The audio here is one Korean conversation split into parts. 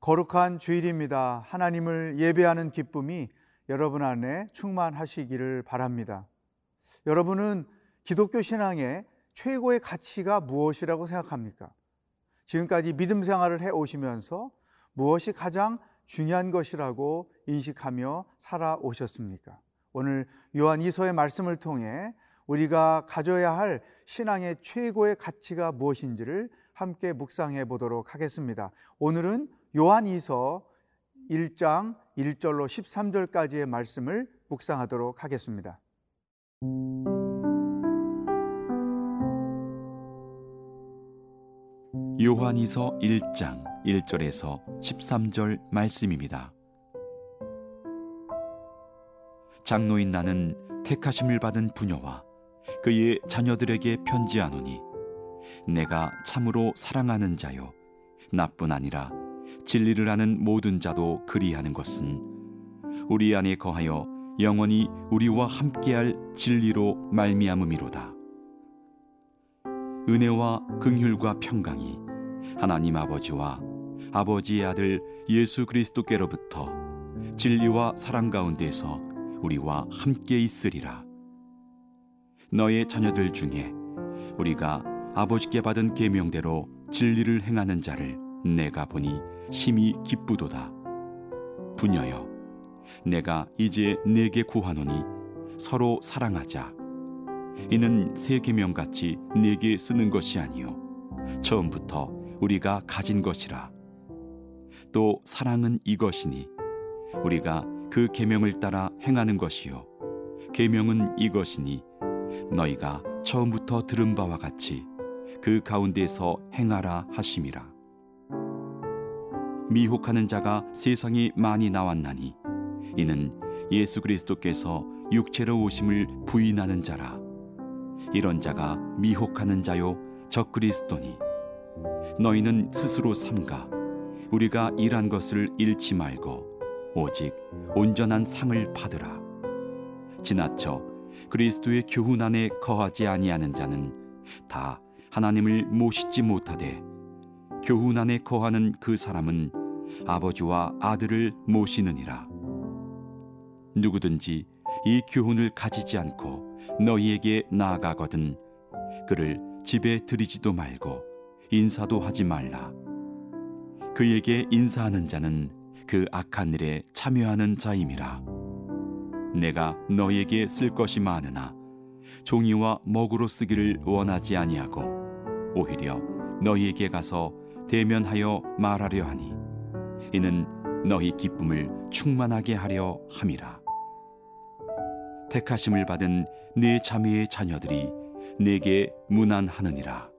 거룩한 주일입니다. 하나님을 예배하는 기쁨이 여러분 안에 충만하시기를 바랍니다. 여러분은 기독교 신앙의 최고의 가치가 무엇이라고 생각합니까? 지금까지 믿음 생활을 해 오시면서 무엇이 가장 중요한 것이라고 인식하며 살아오셨습니까? 오늘 요한 이서의 말씀을 통해 우리가 가져야 할 신앙의 최고의 가치가 무엇인지를 함께 묵상해 보도록 하겠습니다. 오늘은 요한 이서 1장 1절로 13절까지의 말씀을 묵상하도록 하겠습니다. 요한이서 1장 1절에서 13절 말씀입니다. 장로인 나는 택하심을 받은 부녀와 그의 자녀들에게 편지하노니 내가 참으로 사랑하는 자요 나뿐 아니라 진리를 아는 모든 자도 그리하는 것은 우리 안에 거하여 영원히 우리와 함께할 진리로 말미암음이로다. 은혜와 긍휼과 평강이 하나님 아버지와 아버지의 아들 예수 그리스도께로부터 진리와 사랑 가운데서 우리와 함께 있으리라. 너의 자녀들 중에 우리가 아버지께 받은 계명대로 진리를 행하는 자를 내가 보니 심히 기쁘도다. 부녀여, 내가 이제 내게 구하노니 서로 사랑하자. 이는 새 계명 같이 내게 쓰는 것이 아니요 처음부터 우리가 가진 것이라. 또 사랑은 이것이니 우리가 그 계명을 따라 행하는 것이요 계명은 이것이니 너희가 처음부터 들은 바와 같이 그 가운데서 행하라 하심이라. 미혹하는 자가 세상에 많이 나왔나니. 이는 예수 그리스도께서 육체로 오심을 부인하는 자라. 이런 자가 미혹하는 자요 적 그리스도니. 너희는 스스로 삼가. 우리가 일한 것을 잃지 말고 오직 온전한 상을 받으라. 지나쳐 그리스도의 교훈 안에 거하지 아니하는 자는 다 하나님을 모시지 못하되 교훈 안에 거하는 그 사람은 아버지와 아들을 모시느니라. 누구든지 이 교훈을 가지지 않고 너희에게 나아가거든 그를 집에 들이지도 말고 인사도 하지 말라. 그에게 인사하는 자는 그 악한 일에 참여하는 자임이라. 내가 너희에게 쓸 것이 많으나 종이와 먹으로 쓰기를 원하지 아니하고 오히려 너희에게 가서 대면하여 말하려 하니 이는 너희 기쁨을 충만하게 하려 함이라. 택하심을 받은 네 자매의 자녀들이 내게 문안하느니라.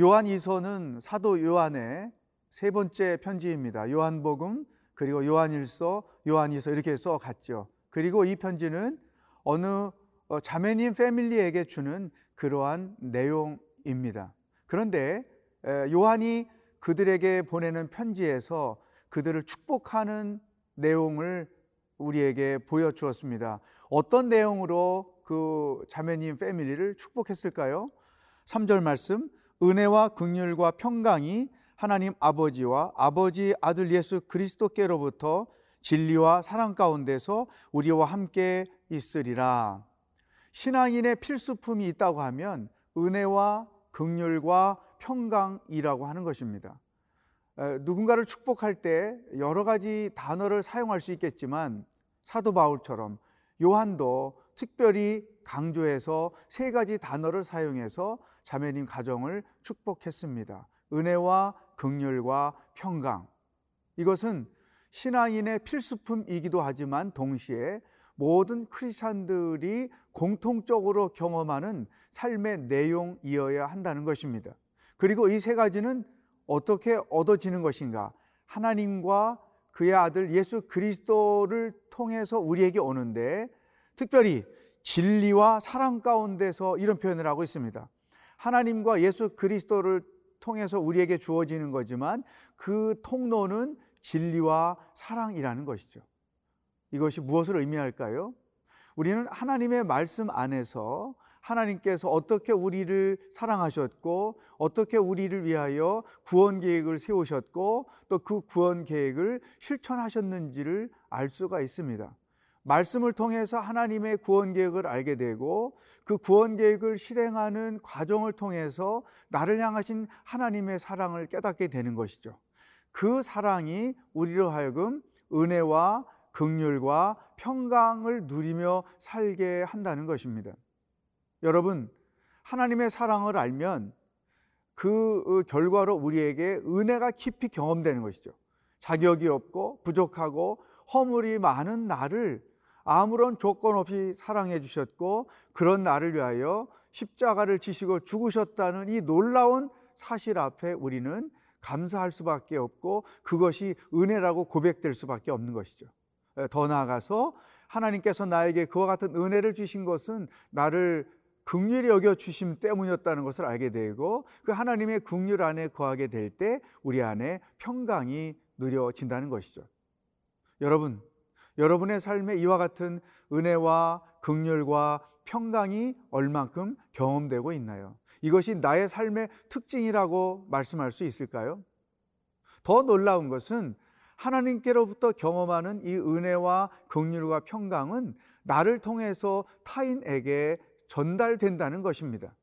요한 이서는 사도 요한의 세 번째 편지입니다. 요한복음 그리고 요한일서, 요한이서 이렇게 써 갔죠. 그리고 이 편지는 어느 어, 자매님 패밀리에게 주는 그러한 내용입니다. 그런데 요한이 그들에게 보내는 편지에서 그들을 축복하는 내용을 우리에게 보여주었습니다. 어떤 내용으로 그 자매님 패밀리를 축복했을까요? 3절 말씀 은혜와 극률과 평강이 하나님 아버지와 아버지 아들 예수 그리스도께로부터 진리와 사랑 가운데서 우리와 함께 있으리라. 신앙인의 필수품이 있다고 하면 은혜와 극률과 평강이라고 하는 것입니다. 누군가를 축복할 때 여러 가지 단어를 사용할 수 있겠지만 사도 바울처럼 요한도 특별히 강조해서 세 가지 단어를 사용해서 자매님 가정을 축복했습니다. 은혜와 극률과 평강. 이것은 신앙인의 필수품이기도 하지만 동시에 모든 크리스찬들이 공통적으로 경험하는 삶의 내용이어야 한다는 것입니다. 그리고 이 세 가지는 어떻게 얻어지는 것인가? 하나님과 그의 아들 예수 그리스도를 통해서 우리에게 오는데 특별히 진리와 사랑 가운데서 이런 표현을 하고 있습니다. 하나님과 예수 그리스도를 통해서 우리에게 주어지는 거지만 그 통로는 진리와 사랑이라는 것이죠. 이것이 무엇을 의미할까요? 우리는 하나님의 말씀 안에서 하나님께서 어떻게 우리를 사랑하셨고 어떻게 우리를 위하여 구원 계획을 세우셨고 또 그 구원 계획을 실천하셨는지를 알 수가 있습니다. 말씀을 통해서 하나님의 구원 계획을 알게 되고 그 구원 계획을 실행하는 과정을 통해서 나를 향하신 하나님의 사랑을 깨닫게 되는 것이죠. 그 사랑이 우리로 하여금 은혜와 극률과 평강을 누리며 살게 한다는 것입니다. 여러분, 하나님의 사랑을 알면 그 결과로 우리에게 은혜가 깊이 경험되는 것이죠. 자격이 없고 부족하고 허물이 많은 나를 아무런 조건 없이 사랑해 주셨고 그런 나를 위하여 십자가를 지시고 죽으셨다는 이 놀라운 사실 앞에 우리는 감사할 수밖에 없고 그것이 은혜라고 고백될 수밖에 없는 것이죠. 더 나아가서 하나님께서 나에게 그와 같은 은혜를 주신 것은 나를 극률히 여겨 주심 때문이었다는 것을 알게 되고 그 하나님의 극률 안에 거하게 될 때 우리 안에 평강이 누려진다는 것이죠. 여러분, 여러분의 삶에 이와 같은 은혜와 극률과 평강이 얼만큼 경험되고 있나요? 이것이 나의 삶의 특징이라고 말씀할 수 있을까요? 더 놀라운 것은 하나님께로부터 경험하는 이 은혜와 긍휼과 평강은 나를 통해서 타인에게 전달된다는 것입니다.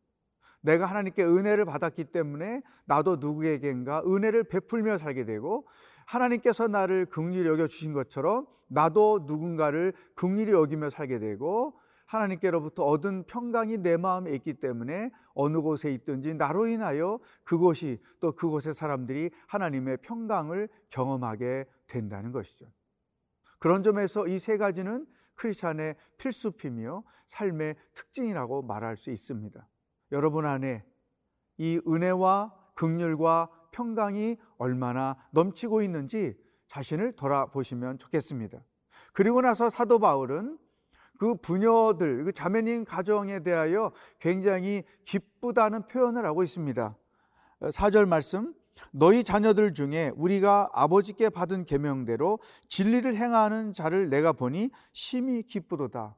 내가 하나님께 은혜를 받았기 때문에 나도 누구에겐가 은혜를 베풀며 살게 되고 하나님께서 나를 긍휼히 여겨 주신 것처럼 나도 누군가를 긍휼히 여기며 살게 되고 하나님께로부터 얻은 평강이 내 마음에 있기 때문에 어느 곳에 있든지 나로 인하여 그곳이 또 그곳의 사람들이 하나님의 평강을 경험하게 된다는 것이죠. 그런 점에서 이 세 가지는 크리스찬의 필수품이요 삶의 특징이라고 말할 수 있습니다. 여러분 안에 이 은혜와 극률과 평강이 얼마나 넘치고 있는지 자신을 돌아보시면 좋겠습니다. 그리고 나서 사도 바울은 그 부녀들, 그 자매님 가정에 대하여 굉장히 기쁘다는 표현을 하고 있습니다. 4절 말씀 너희 자녀들 중에 우리가 아버지께 받은 계명대로 진리를 행하는 자를 내가 보니 심히 기쁘도다.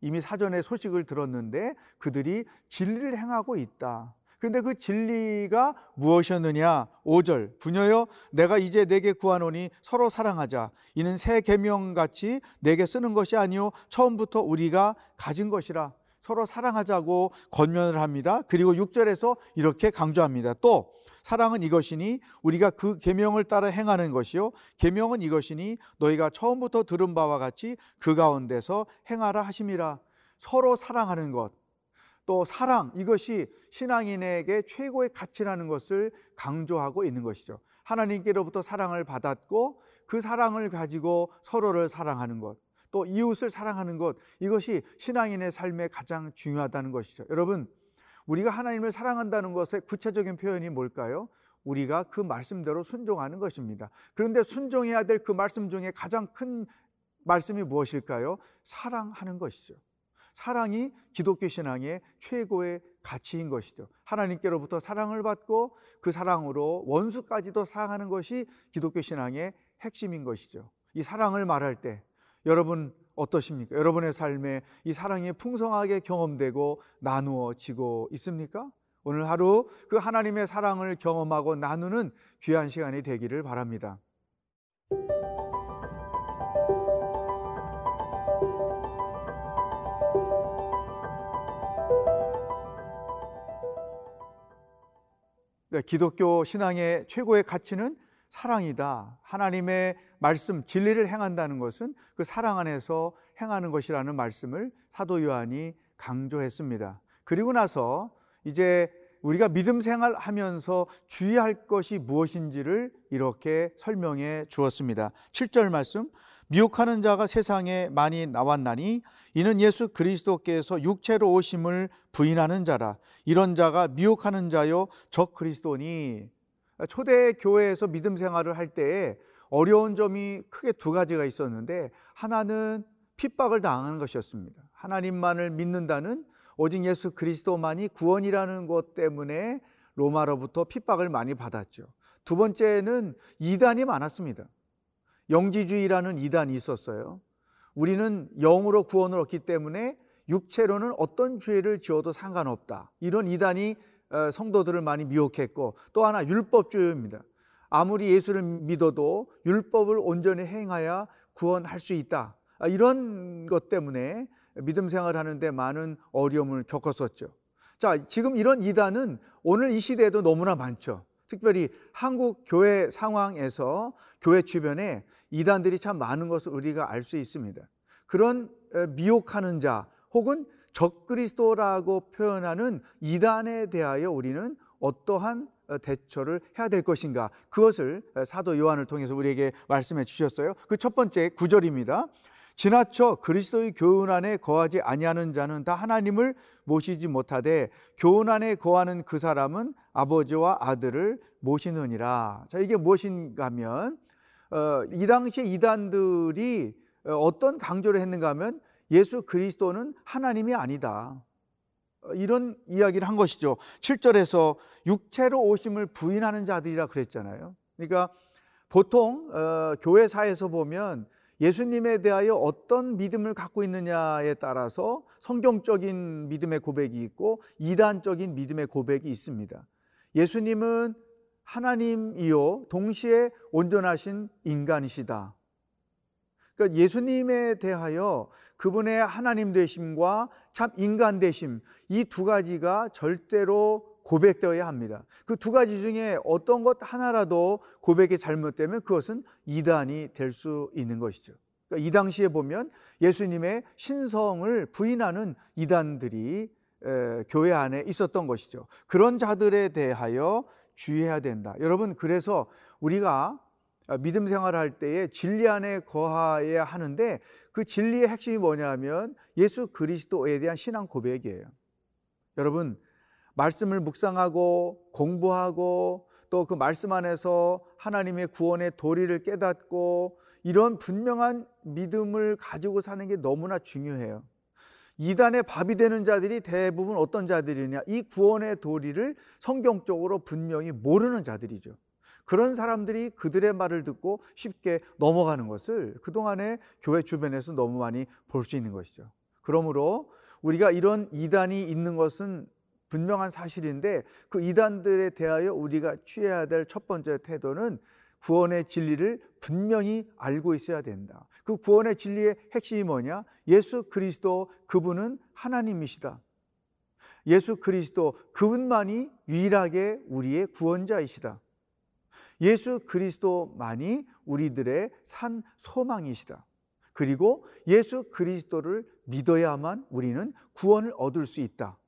이미 사전에 소식을 들었는데 그들이 진리를 행하고 있다. 근데 그 진리가 무엇이었느냐? 5절. 부녀여 내가 이제 내게 구하노니 서로 사랑하자. 이는 새 계명 같이 내게 쓰는 것이 아니요 처음부터 우리가 가진 것이라. 서로 사랑하자고 권면을 합니다. 그리고 6절에서 이렇게 강조합니다. 또 사랑은 이것이니 우리가 그 계명을 따라 행하는 것이요 계명은 이것이니 너희가 처음부터 들은 바와 같이 그 가운데서 행하라 하심이라. 서로 사랑하는 것. 또 사랑 이것이 신앙인에게 최고의 가치라는 것을 강조하고 있는 것이죠. 하나님께로부터 사랑을 받았고 그 사랑을 가지고 서로를 사랑하는 것, 또 이웃을 사랑하는 것 이것이 신앙인의 삶에 가장 중요하다는 것이죠. 여러분, 우리가 하나님을 사랑한다는 것의 구체적인 표현이 뭘까요? 우리가 그 말씀대로 순종하는 것입니다. 그런데 순종해야 될 그 말씀 중에 가장 큰 말씀이 무엇일까요? 사랑하는 것이죠. 사랑이 기독교 신앙의 최고의 가치인 것이죠. 하나님께로부터 사랑을 받고 그 사랑으로 원수까지도 사랑하는 것이 기독교 신앙의 핵심인 것이죠. 이 사랑을 말할 때 여러분 어떠십니까? 여러분의 삶에 이 사랑이 풍성하게 경험되고 나누어지고 있습니까? 오늘 하루 그 하나님의 사랑을 경험하고 나누는 귀한 시간이 되기를 바랍니다. 네, 기독교 신앙의 최고의 가치는 사랑이다. 하나님의 말씀, 진리를 행한다는 것은 그 사랑 안에서 행하는 것이라는 말씀을 사도 요한이 강조했습니다. 그리고 나서 이제 우리가 믿음 생활 하면서 주의할 것이 무엇인지를 이렇게 설명해 주었습니다. 7절 말씀. 미혹하는 자가 세상에 많이 나왔나니 이는 예수 그리스도께서 육체로 오심을 부인하는 자라 이런 자가 미혹하는 자요 적 그리스도니 초대 교회에서 믿음 생활을 할 때에 어려운 점이 크게 두 가지가 있었는데 하나는 핍박을 당하는 것이었습니다. 하나님만을 믿는다는 오직 예수 그리스도만이 구원이라는 것 때문에 로마로부터 핍박을 많이 받았죠. 두 번째는 이단이 많았습니다. 영지주의라는 이단이 있었어요. 우리는 영으로 구원을 얻기 때문에 육체로는 어떤 죄를 지어도 상관없다. 이런 이단이 어, 성도들을 많이 미혹했고 또 하나 율법주의입니다. 아무리 예수를 믿어도 율법을 온전히 행하여 구원할 수 있다. 아, 이런 것 때문에 믿음 생활을 하는데 많은 어려움을 겪었었죠. 자, 지금 이런 이단은 오늘 이 시대에도 너무나 많죠. 특별히 한국 교회 상황에서 교회 주변에 이단들이 참 많은 것을 우리가 알 수 있습니다. 그런 미혹하는 자 혹은 적그리스도라고 표현하는 이단에 대하여 우리는 어떠한 어, 대처를 해야 될 것인가 그것을 사도 요한을 통해서 우리에게 말씀해 주셨어요. 그 첫 번째 구절입니다. 지나쳐 그리스도의 교훈 안에 거하지 아니하는 자는 다 하나님을 모시지 못하되 교훈 안에 거하는 그 사람은 아버지와 아들을 모시느니라. 자 이게 무엇인가 하면 어, 이 당시에 이단들이 어, 어떤 강조를 했는가 하면 예수 그리스도는 하나님이 아니다. 어, 이런 이야기를 한 것이죠. 7절에서 육체로 오심을 부인하는 자들이라 그랬잖아요. 그러니까 보통 어, 교회사에서 보면 예수님에 대하여 어떤 믿음을 갖고 있느냐에 따라서 성경적인 믿음의 고백이 있고 이단적인 믿음의 고백이 있습니다. 예수님은 하나님이요 동시에 온전하신 인간이시다. 그러니까 예수님에 대하여 그분의 하나님 되심과 참 인간 되심 이 두 가지가 절대로 고백되어야 합니다. 그 두 가지 중에 어떤 것 하나라도 고백이 잘못되면 그것은 이단이 될 수 있는 것이죠. 그러니까 이 당시에 보면 예수님의 신성을 부인하는 이단들이 교회 안에 있었던 것이죠. 그런 자들에 대하여 주의해야 된다. 여러분, 그래서 우리가 믿음 생활할 때에 진리 안에 거하여야 하는데 그 진리의 핵심이 뭐냐면 예수 그리스도에 대한 신앙 고백이에요. 여러분, 말씀을 묵상하고 공부하고 또 그 말씀 안에서 하나님의 구원의 도리를 깨닫고 이런 분명한 믿음을 가지고 사는 게 너무나 중요해요. 이단의 밥이 되는 자들이 대부분 어떤 자들이냐? 이 구원의 도리를 성경적으로 분명히 모르는 자들이죠. 그런 사람들이 그들의 말을 듣고 쉽게 넘어가는 것을 그동안에 교회 주변에서 너무 많이 볼 수 있는 것이죠. 그러므로 우리가 이런 이단이 있는 것은 분명한 사실인데 그 이단들에 대하여 우리가 취해야 될 첫 번째 태도는 구원의 진리를 분명히 알고 있어야 된다. 그 구원의 진리의 핵심이 뭐냐? 예수 그리스도 그분은 하나님이시다. 예수 그리스도 그분만이 유일하게 우리의 구원자이시다. 예수 그리스도만이 우리들의 산 소망이시다. 그리고 예수 그리스도를 믿어야만 우리는 구원을 얻을 수 있다.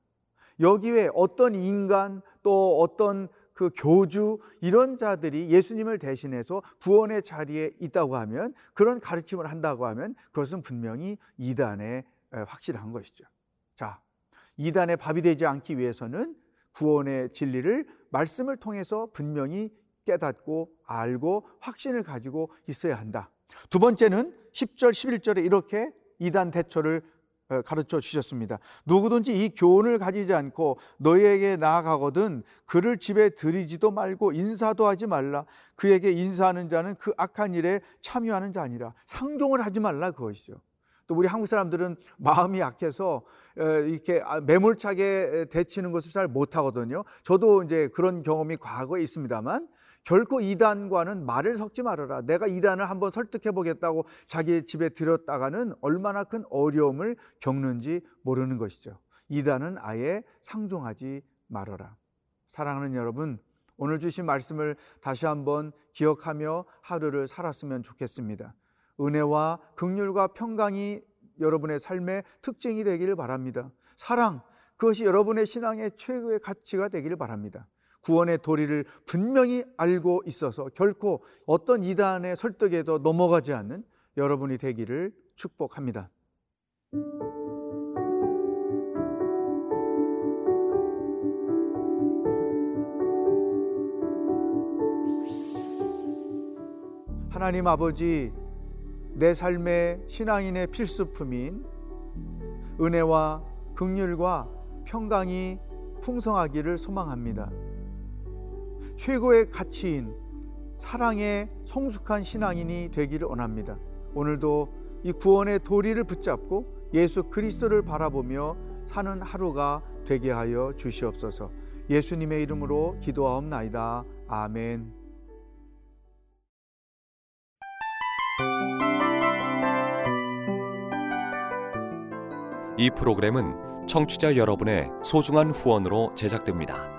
여기 에 어떤 인간 또 어떤 그 교주 이런 자들이 예수님을 대신해서 구원의 자리에 있다고 하면 그런 가르침을 한다고 하면 그것은 분명히 이단의 확실한 것이죠. 자, 이단의 밥이 되지 않기 위해서는 구원의 진리를 말씀을 통해서 분명히 깨닫고 알고 확신을 가지고 있어야 한다. 두 번째는 10절, 11절에 이렇게 이단 대처를 어, 가르쳐 주셨습니다. 누구든지 이 교훈을 가지지 않고 너희에게 나아가거든 그를 집에 들이지도 말고 인사도 하지 말라. 그에게 인사하는 자는 그 악한 일에 참여하는 자 아니라 상종을 하지 말라 그것이죠. 또 우리 한국 사람들은 마음이 약해서 어, 이렇게 아, 매몰차게 대치는 것을 잘 못하거든요. 저도 이제 그런 경험이 과거에 있습니다만 결코 이단과는 말을 섞지 말아라. 내가 이단을 한번 설득해 보겠다고 자기 집에 들었다가는 얼마나 큰 어려움을 겪는지 모르는 것이죠. 이단은 아예 상종하지 말아라. 사랑하는 여러분, 오늘 주신 말씀을 다시 한번 기억하며 하루를 살았으면 좋겠습니다. 은혜와 극률과 평강이 여러분의 삶의 특징이 되기를 바랍니다. 사랑, 그것이 여러분의 신앙의 최고의 가치가 되기를 바랍니다. 구원의 도리를 분명히 알고 있어서 결코 어떤 이단의 설득에도 넘어가지 않는 여러분이 되기를 축복합니다. 하나님 아버지, 내 삶의 신앙인의 필수품인 은혜와 극률과 평강이 풍성하기를 소망합니다. 최고의 가치인 사랑의 성숙한 신앙인이 되기를 원합니다. 오늘도 이 구원의 도리를 붙잡고 예수 그리스도를 바라보며 사는 하루가 되게 하여 주시옵소서. 예수님의 이름으로 기도하옵나이다. 아멘. 이 프로그램은 청취자 여러분의 소중한 후원으로 제작됩니다.